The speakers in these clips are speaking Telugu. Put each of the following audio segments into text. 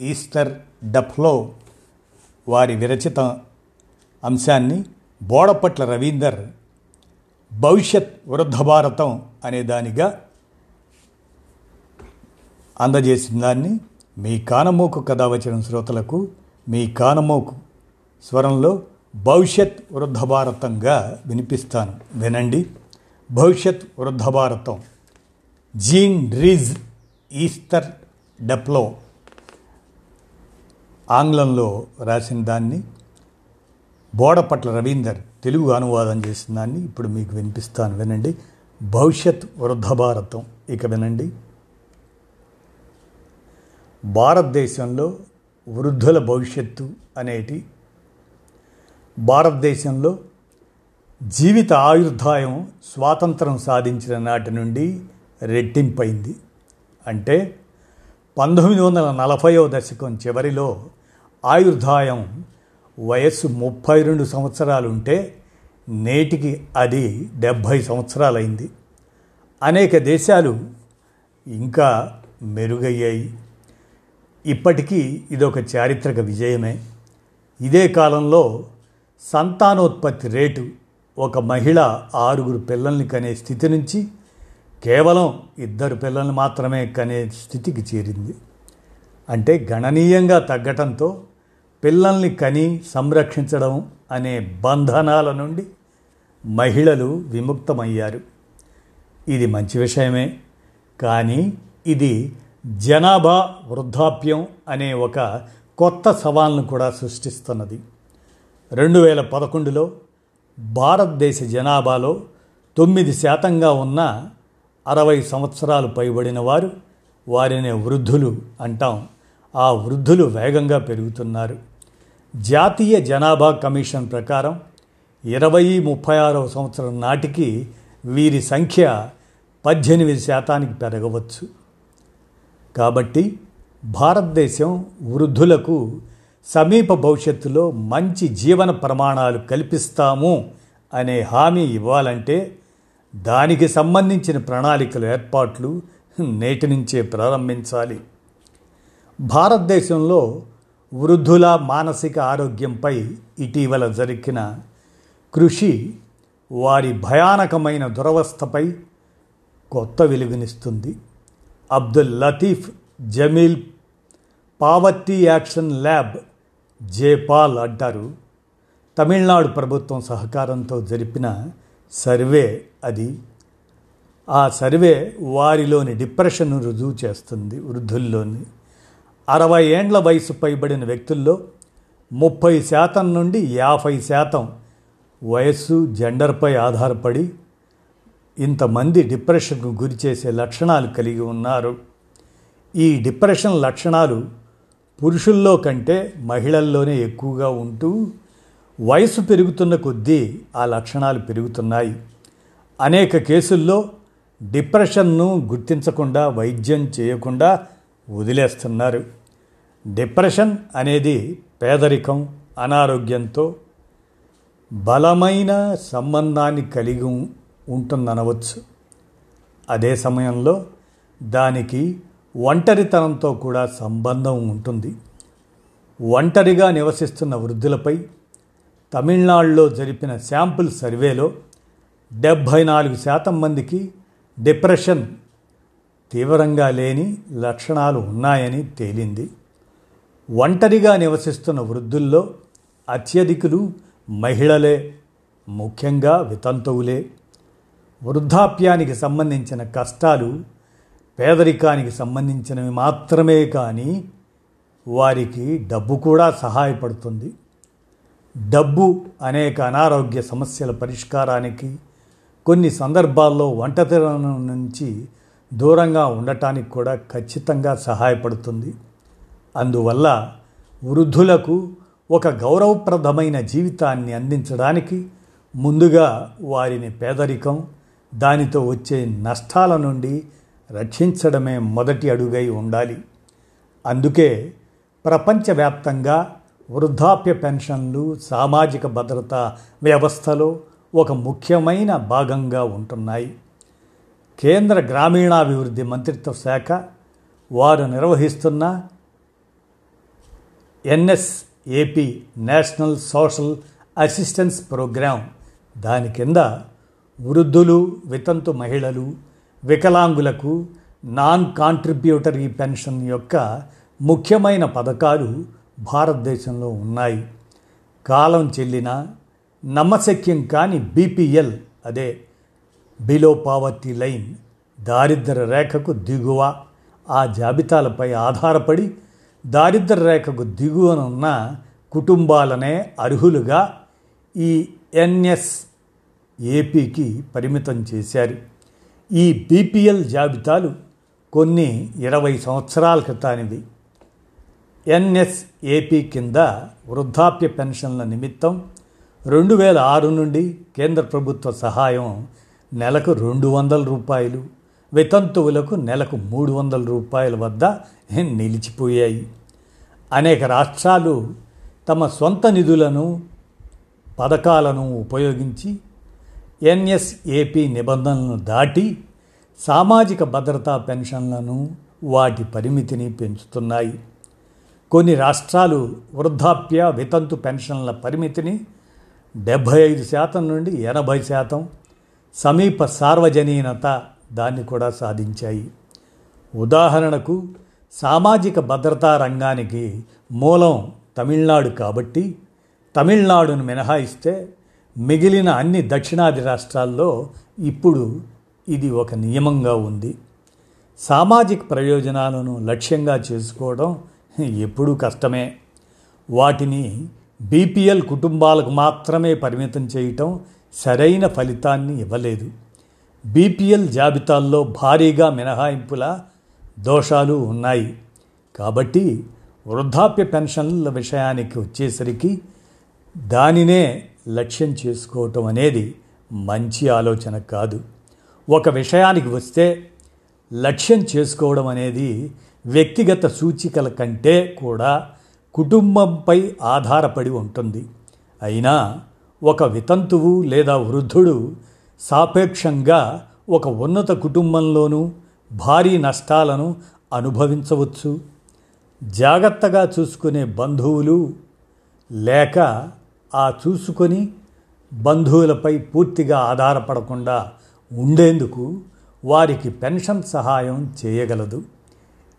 ఈస్టర్ డఫ్లో వారి విరచిత అంశాన్ని బోడపట్ల రవీందర్ భవిష్యత్ వృద్ధ భారతం అనే దానిగా అందజేసిన దాన్ని మీ కానమోకు కథ వచ్చిన శ్రోతలకు మీ కానమోకు స్వరంలో భవిష్యత్ వృద్ధ భారతంగా వినిపిస్తాను. వినండి. భవిష్యత్ వృద్ధ భారతం. జీన్ రీజ్ ఈస్టర్ డెప్లో ఆంగ్లంలో రాసిన దాన్ని బోడపట్ల రవీందర్ తెలుగు అనువాదం చేసిన దాన్ని ఇప్పుడు మీకు వినిపిస్తాను. వినండి. భవిష్యత్ వృద్ధ భారతం. ఇక వినండి. భారతదేశంలో వృద్ధుల భవిష్యత్తు అనేటి. భారతదేశంలో జీవిత ఆయుర్దాయం స్వాతంత్రం సాధించిన నాటి నుండి రెట్టింపైంది. అంటే పంతొమ్మిది వందల నలభైవ దశకం చివరిలో ఆయుర్దాయం వయస్సు ముప్పై రెండు సంవత్సరాలు ఉంటే నేటికి అది డెబ్భై సంవత్సరాలైంది. అనేక దేశాలు ఇంకా మెరుగయ్యాయి. ఇప్పటికీ ఇదొక చారిత్రక విజయమే. ఇదే కాలంలో సంతానోత్పత్తి రేటు ఒక మహిళ ఆరుగురు పిల్లల్ని కనే స్థితి నుంచి కేవలం ఇద్దరు పిల్లల్ని మాత్రమే కనే స్థితికి చేరింది. అంటే గణనీయంగా తగ్గటంతో పిల్లల్ని కని సంరక్షించడం అనే బంధనాల నుండి మహిళలు విముక్తమయ్యారు. ఇది మంచి విషయమే కానీ ఇది జనాభా వృద్ధాప్యం అనే ఒక కొత్త సవాల్ను కూడా సృష్టిస్తున్నది. రెండు వేల పదకొండులో భారతదేశ జనాభాలో తొమ్మిది శాతంగా ఉన్న అరవై సంవత్సరాలు పైబడిన వారు వారిని వృద్ధులు అంటాం. ఆ వృద్ధులు వేగంగా పెరుగుతున్నారు. జాతీయ జనాభా కమిషన్ ప్రకారం ఇరవై ముప్పై ఆరవ సంవత్సరం నాటికి వీరి సంఖ్య పద్దెనిమిది శాతానికి పెరగవచ్చు. కాబట్టి భారతదేశం వృద్ధులకు సమీప భవిష్యత్తులో మంచి జీవన ప్రమాణాలు కల్పిస్తాము అనే హామీ ఇవ్వాలంటే దానికి సంబంధించిన ప్రణాళికల ఏర్పాట్లు నేటి నుంచే ప్రారంభించాలి. భారతదేశంలో వృద్ధుల మానసిక ఆరోగ్యంపై ఇటీవల జరిగిన కృషి వారి భయానకమైన దురవస్థపై కొత్త వెలుగునిస్తుంది. Abdul Latif Jameel poverty action lab JPAL అంటారు తమిళనాడు ప్రభుత్వం సహకారంతో జరిపిన సర్వే అది. ఆ సర్వే వారిలోని డిప్రెషన్ను రుజువు చేస్తుంది వృద్ధుల్లోని. అరవై ఏండ్ల వయసు పైబడిన వ్యక్తుల్లో ముప్పై శాతం నుండి యాభై శాతం వయస్సు జెండర్పై ఆధారపడి ఇంతమంది డిప్రెషన్కు గురి చేసే లక్షణాలు కలిగి ఉన్నారు. ఈ డిప్రెషన్ లక్షణాలు పురుషుల్లో కంటే మహిళల్లోనే ఎక్కువగా ఉంటూ వయసు పెరుగుతున్న కొద్దీ ఆ లక్షణాలు పెరుగుతున్నాయి. అనేక కేసుల్లో డిప్రెషన్ను గుర్తించకుండా వైద్యం చేయకుండా వదిలేస్తున్నారు. డిప్రెషన్ అనేది పేదరికం అనారోగ్యంతో బలమైన సంబంధాన్ని కలిగి ఉంటుందనవచ్చు. అదే సమయంలో దానికి ఒంటరితనంతో కూడా సంబంధం ఉంటుంది. ఒంటరిగా నివసిస్తున్న వృద్ధులపై తమిళనాడులో జరిపిన శాంపుల్ సర్వేలో డెబ్భై నాలుగు శాతం మందికి డిప్రెషన్ తీవ్రంగా లేని లక్షణాలు ఉన్నాయని తేలింది. ఒంటరిగా నివసిస్తున్న వృద్ధుల్లో అత్యధికులు మహిళలే ముఖ్యంగా వితంతువులే. వృద్ధాప్యానికి సంబంధించిన కష్టాలు పేదరికానికి సంబంధించినవి మాత్రమే కానీ వారికి డబ్బు కూడా సహాయపడుతుంది. డబ్బు అనేక అనారోగ్య సమస్యల పరిష్కారానికి కొన్ని సందర్భాల్లో ఒంటరితనం నుంచి దూరంగా ఉండటానికి కూడా ఖచ్చితంగా సహాయపడుతుంది. అందువల్ల వృద్ధులకు ఒక గౌరవప్రదమైన జీవితాన్ని అందించడానికి ముందుగా వారిని పేదరికం దానితో వచ్చే నష్టాల నుండి రక్షించడమే మొదటి అడుగై ఉండాలి. అందుకే ప్రపంచవ్యాప్తంగా వృద్ధాప్య పెన్షన్లు సామాజిక భద్రతా వ్యవస్థలో ఒక ముఖ్యమైన భాగంగా ఉంటున్నాయి. కేంద్ర గ్రామీణాభివృద్ధి మంత్రిత్వ శాఖ వారు నిర్వహిస్తున్న NSAP national social assistance programme. దాని కింద వృద్ధులు వితంతు మహిళలు వికలాంగులకు నాన్ కాంట్రిబ్యూటరీ పెన్షన్ యొక్క ముఖ్యమైన పథకాలు భారతదేశంలో ఉన్నాయి. కాలం చెల్లిన నమ్మశక్యం కాని బీపీఎల్ అదే బిలో పావర్టీ లైన్ దారిద్ర రేఖకు దిగువ. ఆ జాబితాలపై ఆధారపడి దారిద్ర రేఖకు దిగువనున్న కుటుంబాలనే అర్హులుగా ఈ ఎన్ఎస్ ఏపీకి పరిమితం చేశారు. ఈ బీపీఎల్ జాబితాలు కొన్ని ఇరవై సంవత్సరాల క్రితానివి. ఎన్ఎస్ఏపి కింద వృద్ధాప్య పెన్షన్ల నిమిత్తం రెండు వేల ఆరు నుండి కేంద్ర ప్రభుత్వ సహాయం నెలకు రెండు వందల రూపాయలు వితంతువులకు నెలకు మూడు వందల రూపాయల వద్ద నిలిచిపోయాయి. అనేక రాష్ట్రాలు తమ సొంత నిధులను పథకాలను ఉపయోగించి ఎన్ఎస్ఏపి నిబంధనలను దాటి సామాజిక భద్రతా పెన్షన్లను వాటి పరిమితిని పెంచుతున్నాయి. కొన్ని రాష్ట్రాలు వృద్ధాప్య వితంతు పెన్షన్ల పరిమితిని డెబ్భై ఐదు శాతం నుండి ఎనభై శాతం సమీప సార్వజనీనత దాన్ని కూడా సాధించాయి. ఉదాహరణకు సామాజిక భద్రతా రంగానికి మూలం తమిళనాడు కాబట్టి తమిళనాడును మినహాయిస్తే మిగిలిన అన్ని దక్షిణాది రాష్ట్రాల్లో ఇప్పుడు ఇది ఒక నియమంగా ఉంది. సామాజిక ప్రయోజనాలను లక్ష్యంగా చేసుకోవడం ఎప్పుడూ కష్టమే. వాటిని బీపీఎల్ కుటుంబాలకు మాత్రమే పరిమితం చేయటం సరైన ఫలితాన్ని ఇవ్వలేదు. బీపీఎల్ జాబితాల్లో భారీగా మినహాయింపుల దోషాలు ఉన్నాయి. కాబట్టి వృద్ధాప్య పెన్షన్ల విషయానికి వచ్చేసరికి దానినే లక్ష్యం చేసుకోవటం అనేది మంచి ఆలోచన కాదు. ఒక విషయానికి వస్తే లక్ష్యం చేసుకోవడం అనేది వ్యక్తిగత సూచికల కంటే కూడా కుటుంబంపై ఆధారపడి ఉంటుంది. అయినా ఒక వితంతువు లేదా వృద్ధుడు సాపేక్షంగా ఒక ఉన్నత కుటుంబంలోనూ భారీ నష్టాలను అనుభవించవచ్చు. జాగ్రత్తగా చూసుకునే బంధువులు లేక ఆ చూసుకొని బంధువులపై పూర్తిగా ఆధారపడకుండా ఉండేందుకు వారికి పెన్షన్ సహాయం చేయగలదు.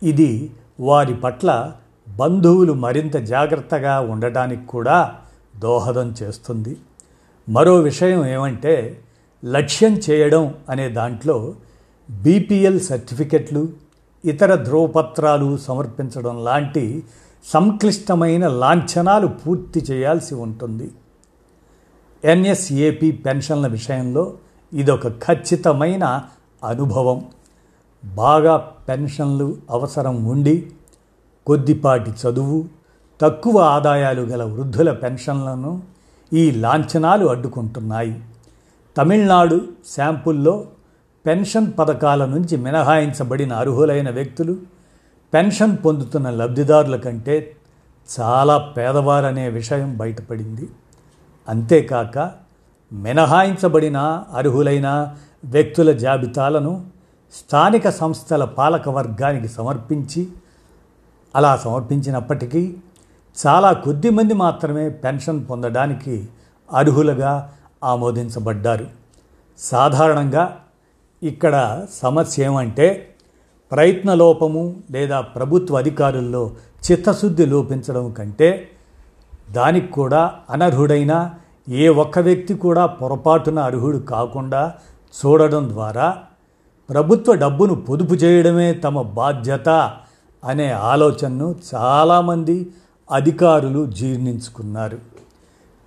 ఇది వారి పట్ల బంధువులు మరింత జాగ్రత్తగా ఉండటానికి కూడా దోహదం చేస్తుంది. మరో విషయం ఏమంటే లక్ష్యం చేయడం అనే దాంట్లో బీపీఎల్ సర్టిఫికెట్లు ఇతర ధ్రువపత్రాలు సమర్పించడం లాంటి సంక్లిష్టమైన లాంఛనాలు పూర్తి చేయాల్సి ఉంటుంది. ఎన్ఎస్ఏపి పెన్షన్ల విషయంలో ఇదొక ఖచ్చితమైన అనుభవం. బాగా పెన్షన్లు అవసరం ఉండి కొద్దిపాటి చదువు తక్కువ ఆదాయాలు గల వృద్ధుల పెన్షన్లను ఈ లాంఛనాలు అడ్డుకుంటున్నాయి. తమిళనాడు శాంపుల్లో పెన్షన్ పథకాల నుంచి మినహాయించబడిన అర్హులైన వ్యక్తులు పెన్షన్ పొందుతున్న లబ్ధిదారుల కంటే చాలా పేదవారనే విషయం బయటపడింది. అంతేకాక మినహాయించబడిన అర్హులైన వ్యక్తుల జాబితాలను స్థానిక సంస్థల పాలక వర్గానికి సమర్పించి అలా సమర్పించినప్పటికీ చాలా కొద్ది మంది మాత్రమే పెన్షన్ పొందడానికి అర్హులుగా ఆమోదించబడ్డారు. సాధారణంగా ఇక్కడ సమస్య ఏమంటే ప్రయత్నలోపము లేదా ప్రభుత్వ అధికారుల్లో చిత్తశుద్ధి లోపించడం కంటే దానికి కూడా అనర్హుడైన ఏ ఒక్క వ్యక్తి కూడా పొరపాటున అర్హుడు కాకుండా చూడడం ద్వారా ప్రభుత్వ డబ్బును పొదుపు చేయడమే తమ బాధ్యత అనే ఆలోచనను చాలామంది అధికారులు జీర్ణించుకున్నారు.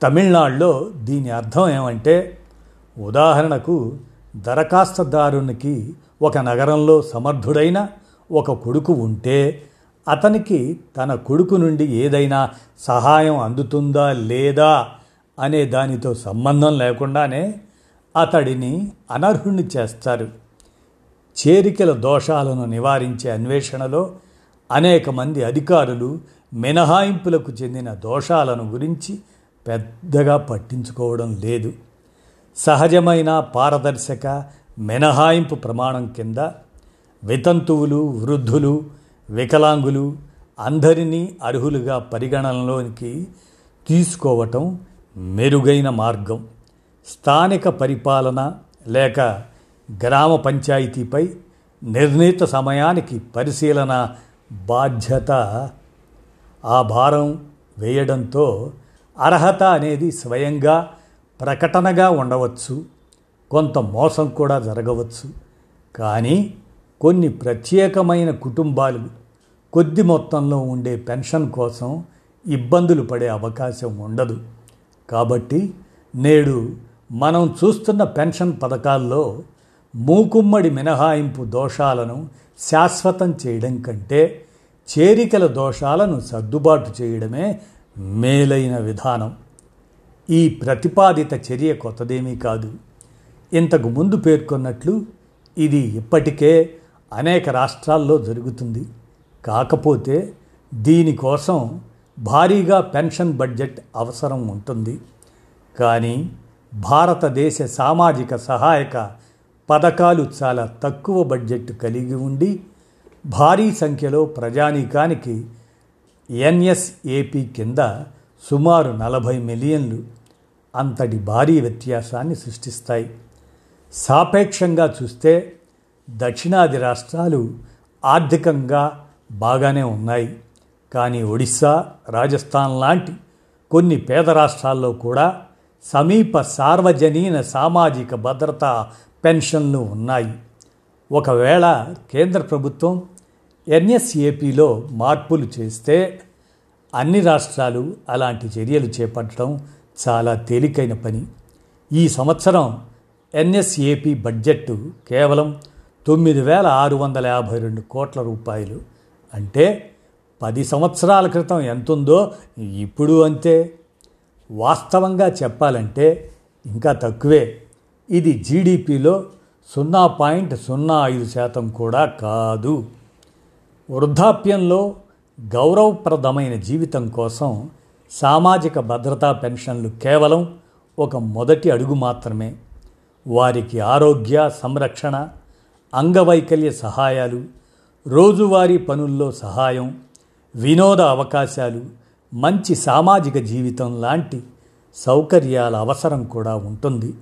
తమిళనాడులో దీని అర్థం ఏమంటే ఉదాహరణకు దరఖాస్తుదారునికి ఒక నగరంలో సమర్థుడైన ఒక కొడుకు ఉంటే అతనికి తన కొడుకు నుండి ఏదైనా సహాయం అందుతుందా లేదా అనే దానితో సంబంధం లేకుండానే అతడిని అనర్హుణ్ణి చేస్తారు. చేరికల దోషాలను నివారించే అన్వేషణలో అనేక మంది అధికారులు మినహాయింపులకు చెందిన దోషాలను గురించి పెద్దగా పట్టించుకోవడం లేదు. సహజమైన పారదర్శక మినహాయింపు ప్రమాణం కింద వితంతువులు వృద్ధులు వికలాంగులు అందరినీ అర్హులుగా పరిగణనలోనికి తీసుకోవటం మెరుగైన మార్గం. స్థానిక పరిపాలన లేక గ్రామ పంచాయతీపై నిర్ణీత సమయానికి పరిశీలన బాధ్యత. ఆ భారం వేయడంతో అర్హత అనేది స్వయంగా ప్రకటనగా ఉండవచ్చు. కొంత మోసం కూడా జరగవచ్చు. కానీ కొన్ని ప్రత్యేకమైన కుటుంబాలు కొద్ది మొత్తంలో ఉండే పెన్షన్ కోసం ఇబ్బందులు పడే అవకాశం ఉండదు. కాబట్టి నేడు మనం చూస్తున్న పెన్షన్ పథకాల్లో మూకుమ్మడి మినహాయింపు దోషాలను శాశ్వతం చేయడం కంటే చేరికల దోషాలను సర్దుబాటు చేయడమే మేలైన విధానం. ఈ ప్రతిపాదిత చర్య కొత్తదేమీ కాదు. ఇంతకు ముందు పేర్కొన్నట్లు ఇది ఇప్పటికే అనేక రాష్ట్రాల్లో జరుగుతుంది. కాకపోతే దీనికోసం భారీగా పెన్షన్ బడ్జెట్ అవసరం ఉంటుంది. కానీ భారతదేశ సామాజిక సహాయక పథకాలు చాలా తక్కువ బడ్జెట్ కలిగి ఉండి భారీ సంఖ్యలో ప్రజానీకానికి ఎన్ఎస్ఏపి కింద సుమారు నలభై మిలియన్లు అంతటి భారీ వ్యత్యాసాన్ని సృష్టిస్తాయి. సాపేక్షంగా చూస్తే దక్షిణాది రాష్ట్రాలు ఆర్థికంగా బాగానే ఉన్నాయి. కానీ ఒడిశా రాజస్థాన్ లాంటి కొన్ని పేద రాష్ట్రాల్లో కూడా సమీప సార్వజనీన సామాజిక భద్రతా పెన్షన్లు ఉన్నాయి. ఒకవేళ కేంద్ర ప్రభుత్వం ఎన్ఎస్ఏపిలో మార్పులు చేస్తే అన్ని రాష్ట్రాలు అలాంటి చర్యలు చేపట్టడం చాలా తేలికైన పని. ఈ సంవత్సరం ఎన్ఎస్ఏపి బడ్జెట్ కేవలం తొమ్మిది వేల ఆరు వందల యాభై రెండు కోట్ల రూపాయలు. అంటే పది సంవత్సరాల క్రితం ఎంతుందో ఇప్పుడు అంతే. వాస్తవంగా చెప్పాలంటే ఇంకా తక్కువే. ఇది జీడిపిలో సున్నా పాయింట్ సున్నా ఐదు శాతం కూడా కాదు. వృద్ధాప్యంలో గౌరవప్రదమైన జీవితం కోసం సామాజిక భద్రతా పెన్షన్లు కేవలం ఒక మొదటి అడుగు మాత్రమే. వారికి ఆరోగ్య సంరక్షణ అంగవైకల్య సహాయాలు రోజువారీ పనుల్లో సహాయం వినోద అవకాశాలు మంచి సామాజిక జీవితం లాంటి సౌకర్యాల అవసరం కూడా ఉంటుంది.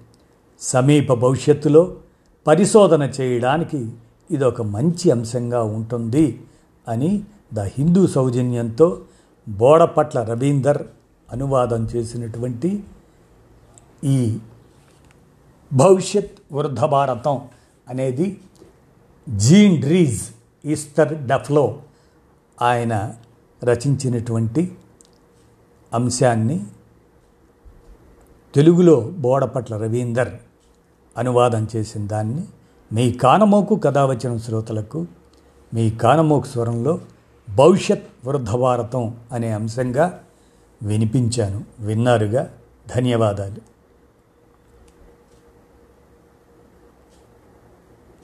సమీప భవిష్యత్తులో పరిశోధన చేయడానికి ఇదొక మంచి అంశంగా ఉంటుంది అని ద హిందూ సౌజన్యంతో బోడపట్ల రవీందర్ అనువాదం చేసినటువంటి ఈ భవిష్యత్ వృద్ధ భారతం అనేది జీన్ డ్రీజ్ ఈస్టర్ డఫ్లో ఆయన రచించినటువంటి అంశాన్ని తెలుగులో బోడపట్ల రవీందర్ అనువాదం చేసిన దాన్ని మీ కానమోకు కథ వచ్చిన శ్రోతలకు మీ కానమోకు స్వరంలో భవిష్యత్ వృద్ధవారతం అనే అంశంగా వినిపించాను. విన్నారుగా? ధన్యవాదాలు.